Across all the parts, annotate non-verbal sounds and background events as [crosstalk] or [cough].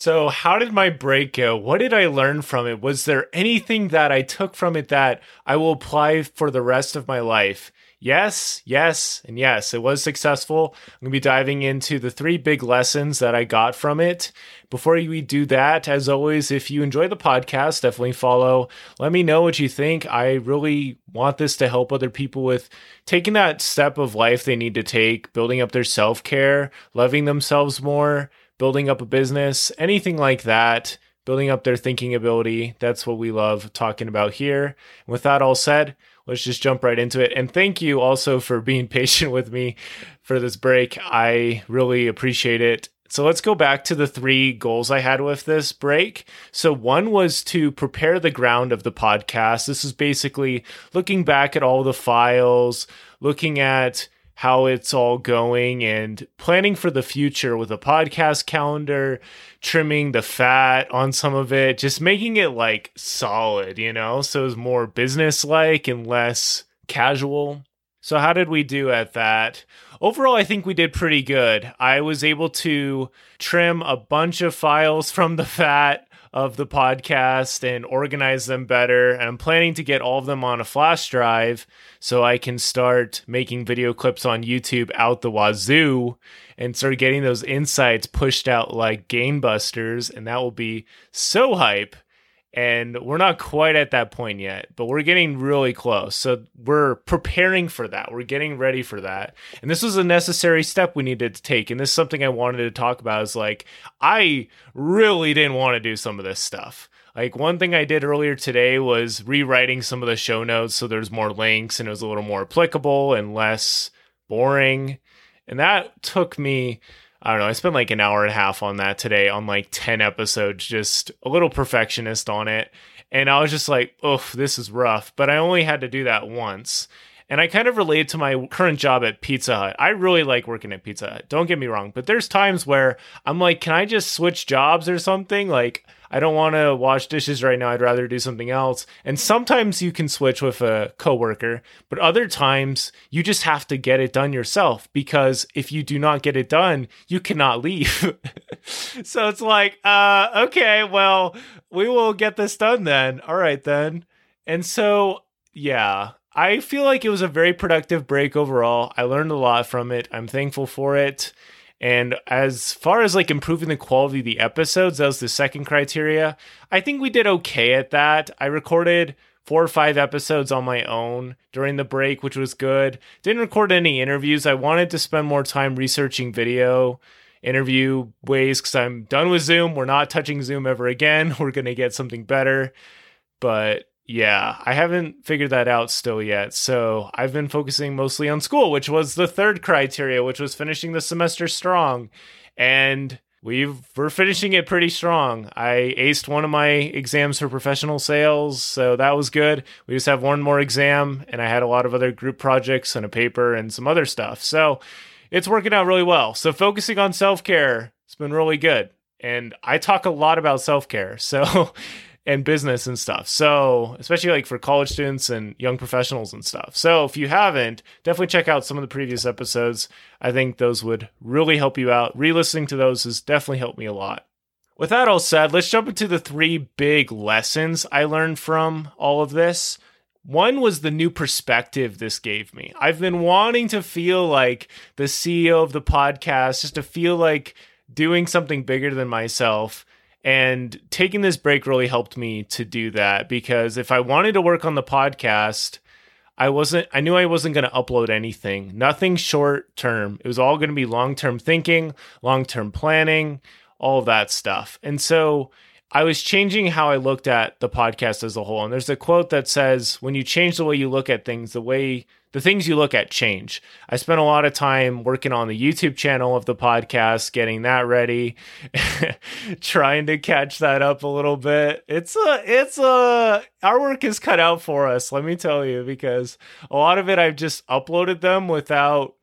So, how did my break go? What did I learn from it? Was there anything that I took from it that I will apply for the rest of my life? Yes, yes, and yes, it was successful. I'm going to be diving into the three big lessons that I got from it. Before we do that, as always, if you enjoy the podcast, definitely follow. Let me know what you think. I really want this to help other people with taking that step of life they need to take, building up their self care, loving themselves more building up a business, anything like that, building up their thinking ability. That's what we love talking about here. With that all said, let's just jump right into it. And thank you also for being [laughs] patient with me for this break. I really appreciate it. So let's go back to the three goals I had with this break. So, one was to prepare the ground of the podcast. This is basically looking back at all the files, looking at how it's all going and planning for the future with a podcast calendar, trimming the fat on some of it, just making it like solid, you know? So it's more business like and less casual. So, how did we do at that? Overall, I think we did pretty good. I was able to trim a bunch of files [laughs] from the fat of the podcast and organize them better. And I'm planning to get all of them on a flash drive so I can start making video clips on YouTube out the wazoo and start getting those insights pushed out like gangbusters. And that will be so hype and we're not quite at that point yet, but we're getting really close. So we're preparing for that. We're getting ready for that. And this was a necessary step we needed to take. And this is something I wanted to talk about is like, I really didn't want to do some of this stuff. Like one thing I did earlier today was rewriting some of the show notes so there's more links and it was a little more applicable and less boring. And that took me I don't know. I spent like an hour and a half on that today on like 10 episodes, just a little perfectionist on it. And I was just like, oh, this is rough. But I only had to do that once. And I kind of relate to my current job at Pizza Hut. I really like working at Pizza Hut. Don't get me wrong. But there's times where I'm like, can I just switch jobs or something? Like, I don't want to wash dishes right now. I'd rather do something else. And sometimes you can switch with a coworker, but other times you just have to get it done yourself because if you do not get it done, you cannot leave. [laughs] so it's like, uh, okay, well, we will get this done then. All right, then. And so, yeah, I feel like it was a very productive break overall. I learned a lot from it. I'm thankful for it. And as far as like improving the quality of the episodes, that was the second criteria. I think we did okay at that. I recorded four or five episodes on my own during the break, which was good. Didn't record any interviews. I wanted to spend more time researching video interview ways because I'm done with Zoom. We're not touching Zoom ever again. [laughs] We're going to get something better. But yeah, I haven't figured that out still yet. So I've been focusing mostly on school, which was the third criteria, which was finishing the semester strong. And we've we're finishing it pretty strong. I aced one of my exams for professional sales, so that was good. We just have one more exam, and I had a lot of other group projects and a paper and some other stuff. So it's working out really well. So focusing on self care, it's been really good. And I talk a lot about self care. So [laughs] and business and stuff. So, especially like for college students and young professionals and stuff. So, if you haven't, definitely check out some of the previous episodes. I think those would really help you out. Re listening to those has definitely helped me a lot. With that all said, let's jump into the three big lessons I learned from all of this. One was the new perspective this gave me. I've been wanting to feel like the CEO of the podcast, just to feel like doing something bigger than myself and taking this break really helped me to do that because if I wanted to work on the podcast, I wasn't I knew I wasn't going to upload anything. Nothing short term. It was all going to be long-term thinking, long-term planning, all of that stuff. And so I was changing how I looked at the podcast as a whole. And there's a quote that says, when you change the way you look at things, the way the things you look at change. I spent a lot of time working on the YouTube channel of the podcast, getting that ready, [laughs] trying to catch that up a little bit. It's a, it's a, our work is cut out for us, let me tell you, because a lot of it I've just uploaded them without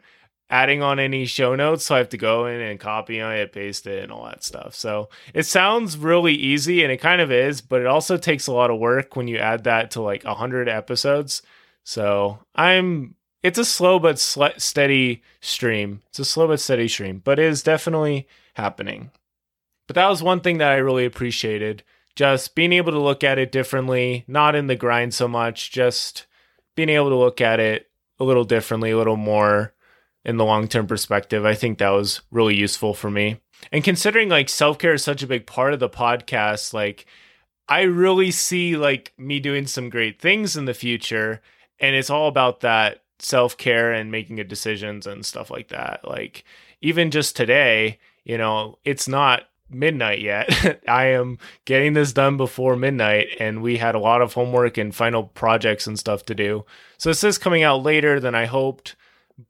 adding on any show notes. So I have to go in and copy it, paste it, and all that stuff. So it sounds really easy, and it kind of is, but it also takes a lot of work when you add that to like 100 episodes. So I'm it's a slow but steady stream. It's a slow but steady stream, but it is definitely happening. But that was one thing that I really appreciated. Just being able to look at it differently, not in the grind so much, just being able to look at it a little differently, a little more in the long term perspective. I think that was really useful for me. And considering like self care is such a big part of the podcast, like I really see like me doing some great things in the future. And it's all about that self care and making good decisions and stuff like that. Like even just today, you know, it's not midnight yet. [laughs] I am getting this done before midnight, and we had a lot of homework and final projects and stuff to do. So this is coming out later than I hoped,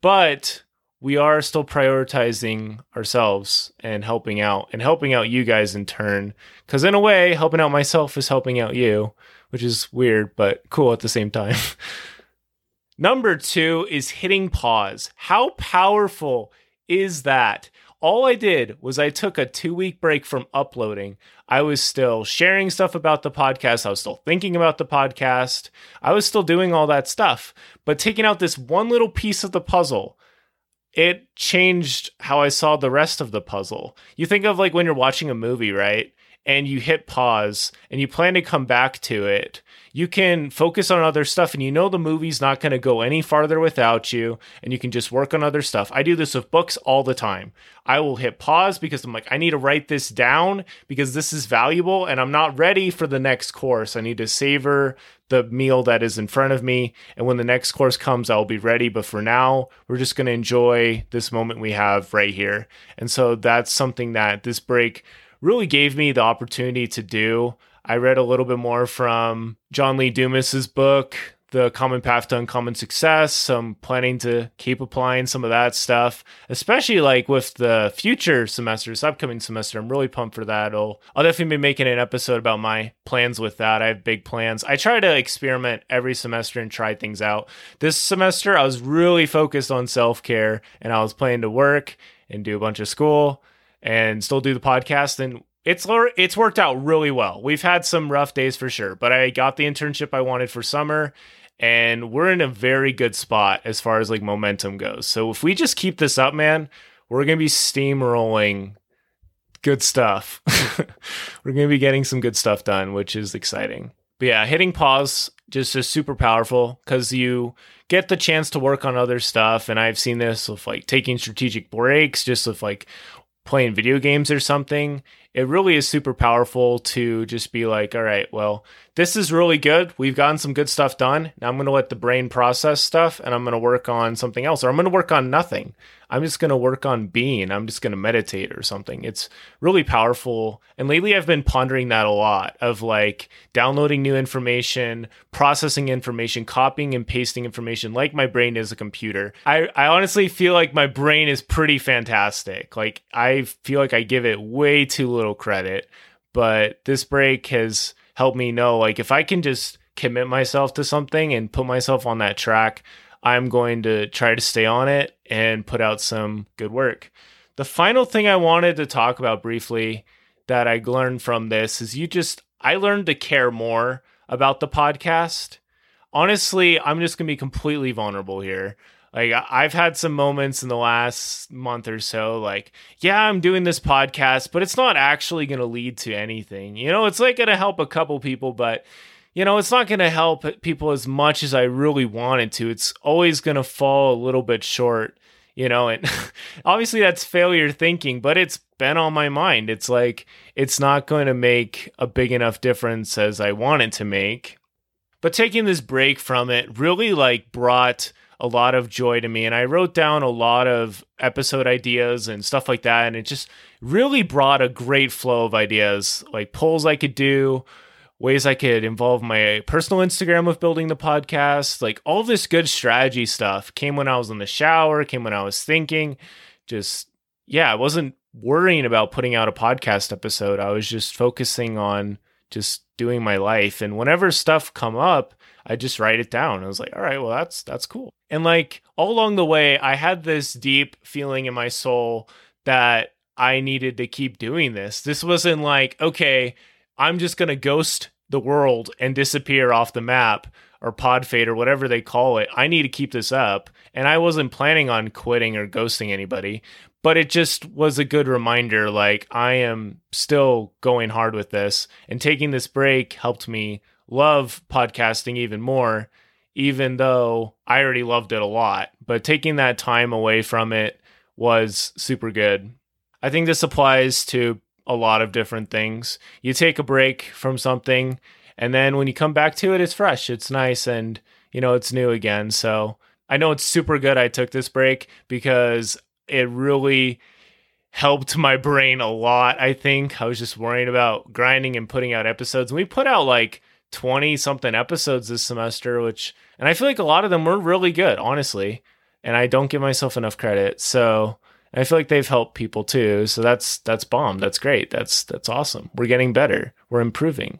but we are still prioritizing ourselves and helping out and helping out you guys in turn. Because in a way, helping out myself is helping out you, which is weird, but cool at the same time. [laughs] Number two is hitting pause. How powerful is that? All I did was I took a two week break from uploading. I was still sharing stuff about the podcast. I was still thinking about the podcast. I was still doing all that stuff. But taking out this one little piece of the puzzle, it changed how I saw the rest of the puzzle. You think of like when you're watching a movie, right? And you hit pause and you plan to come back to it you can focus on other stuff and you know the movie's not going to go any farther without you and you can just work on other stuff. I do this with books all the time. I will hit pause because I'm like, I need to write this down because this is valuable and I'm not ready for the next course. I need to savor the meal that is in front of me. And when the next course comes, I'll be ready. But for now, we're just going to enjoy this moment we have right here. And so that's something that this break really gave me the opportunity to do. I read a little bit more from John Lee Dumas's book, The Common Path to Uncommon Success. I'm planning to keep applying some of that stuff, especially like with the future semesters, upcoming semester. I'm really pumped for that. I'll, I'll definitely be making an episode about my plans with that. I have big plans. I try to experiment every semester and try things out. This semester, I was really focused on self care and I was planning to work and do a bunch of school and still do the podcast. And it's it's worked out really well. We've had some rough days for sure, but I got the internship I wanted for summer and we're in a very good spot as far as like momentum goes. So if we just keep this up, man, we're going to be steamrolling good stuff. [laughs] we're going to be getting some good stuff done, which is exciting. But yeah, hitting pause just is super powerful because you get the chance to work on other stuff. And I've seen this with like taking strategic breaks, just with like playing video games or something it really is super powerful to just be like, all right, well, this is really good. We've gotten some good stuff done. Now I'm going to let the brain process stuff and I'm going to work on something else or I'm going to work on nothing. I'm just going to work on being. I'm just going to meditate or something. It's really powerful. And lately I've been pondering that a lot of like downloading new information, processing information, copying and pasting information like my brain is a computer. I, I honestly feel like my brain is pretty fantastic. Like I feel like I give it way too little credit, but this break has helped me know like if I can just commit myself to something and put myself on that track, I'm going to try to stay on it and put out some good work. The final thing I wanted to talk about briefly that I learned from this is you just, I learned to care more about the podcast. Honestly, I'm just going to be completely vulnerable here. Like I've had some moments in the last month or so like, yeah, I'm doing this podcast, but it's not actually going to lead to anything. You know, it's like going to help a couple people, but you know, it's not going to help people as much as I really wanted to. It's always going to fall a little bit short, you know, and [laughs] obviously that's failure thinking, but it's been on my mind. It's like it's not going to make a big enough difference as I want it to make. But taking this break from it really like brought a lot of joy to me. And I wrote down a lot of episode ideas and stuff like that. And it just really brought a great flow of ideas, like polls I could do, ways I could involve my personal Instagram with building the podcast. Like all this good strategy stuff came when I was in the shower, came when I was thinking. Just, yeah, I wasn't worrying about putting out a podcast episode. I was just focusing on just doing my life. And whenever stuff come up, I just write it down. I was like, all right, well, that's that's cool. And like all along the way, I had this deep feeling in my soul that I needed to keep doing this. This wasn't like, okay, I'm just gonna ghost the world and disappear off the map or pod fade or whatever they call it. I need to keep this up. And I wasn't planning on quitting or ghosting anybody, but it just was a good reminder like I am still going hard with this and taking this break helped me love podcasting even more even though I already loved it a lot but taking that time away from it was super good. I think this applies to a lot of different things. You take a break from something and then when you come back to it it's fresh, it's nice and you know it's new again. So I know it's super good I took this break because it really helped my brain a lot. I think I was just worrying about grinding and putting out episodes. And we put out like 20 something episodes this semester, which, and I feel like a lot of them were really good, honestly. And I don't give myself enough credit. So I feel like they've helped people too. So that's, that's bomb. That's great. That's, that's awesome. We're getting better. We're improving.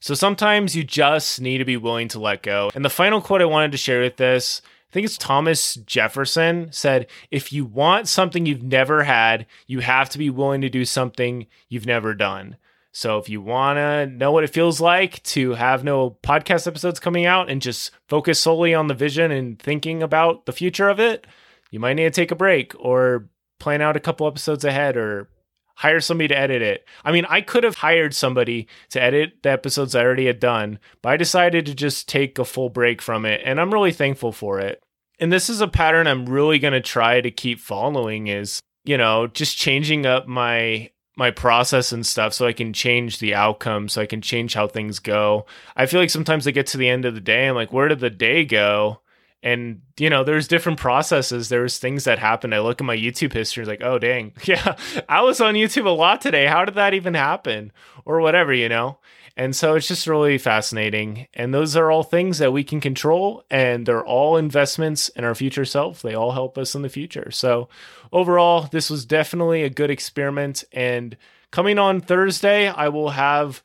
So sometimes you just need to be willing to let go. And the final quote I wanted to share with this think it's Thomas Jefferson said, if you want something you've never had, you have to be willing to do something you've never done. So if you want to know what it feels like to have no podcast episodes coming out and just focus solely on the vision and thinking about the future of it, you might need to take a break or plan out a couple episodes ahead or hire somebody to edit it. I mean, I could have hired somebody to edit the episodes I already had done, but I decided to just take a full break from it, and I'm really thankful for it. And this is a pattern I'm really going to try to keep following is, you know, just changing up my my process and stuff so I can change the outcome, so I can change how things go. I feel like sometimes I get to the end of the day, I'm like, where did the day go? and you know there's different processes. There's things that happen i look at my youtube history like oh dang [laughs] yeah i was on youtube a lot today. How did that even happen? Or whatever you know and so it's just really fascinating. And those are all things that we can control and they're all investments in our future self. They all help us in the future. So overall this was definitely a good experiment. And coming on thursday i will have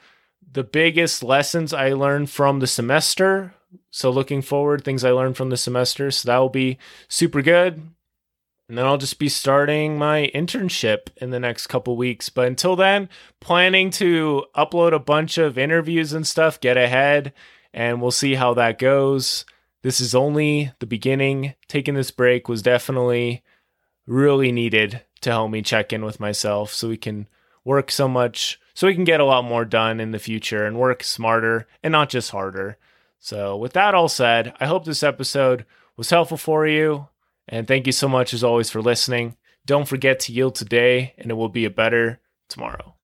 the biggest lessons i learned from the semester. So looking forward, things I learned from the semester. So that will be super good. And then I'll just be starting my internship in the next couple weeks. But until then, planning to upload a bunch of interviews and stuff, get ahead, and we'll see how that goes. This is only the beginning. Taking this break was definitely really needed to help me check in with myself so we can work so much, so we can get a lot more done in the future and work smarter and not just harder. So, with that all said, I hope this episode was helpful for you. And thank you so much, as always, for listening. Don't forget to yield today, and it will be a better tomorrow.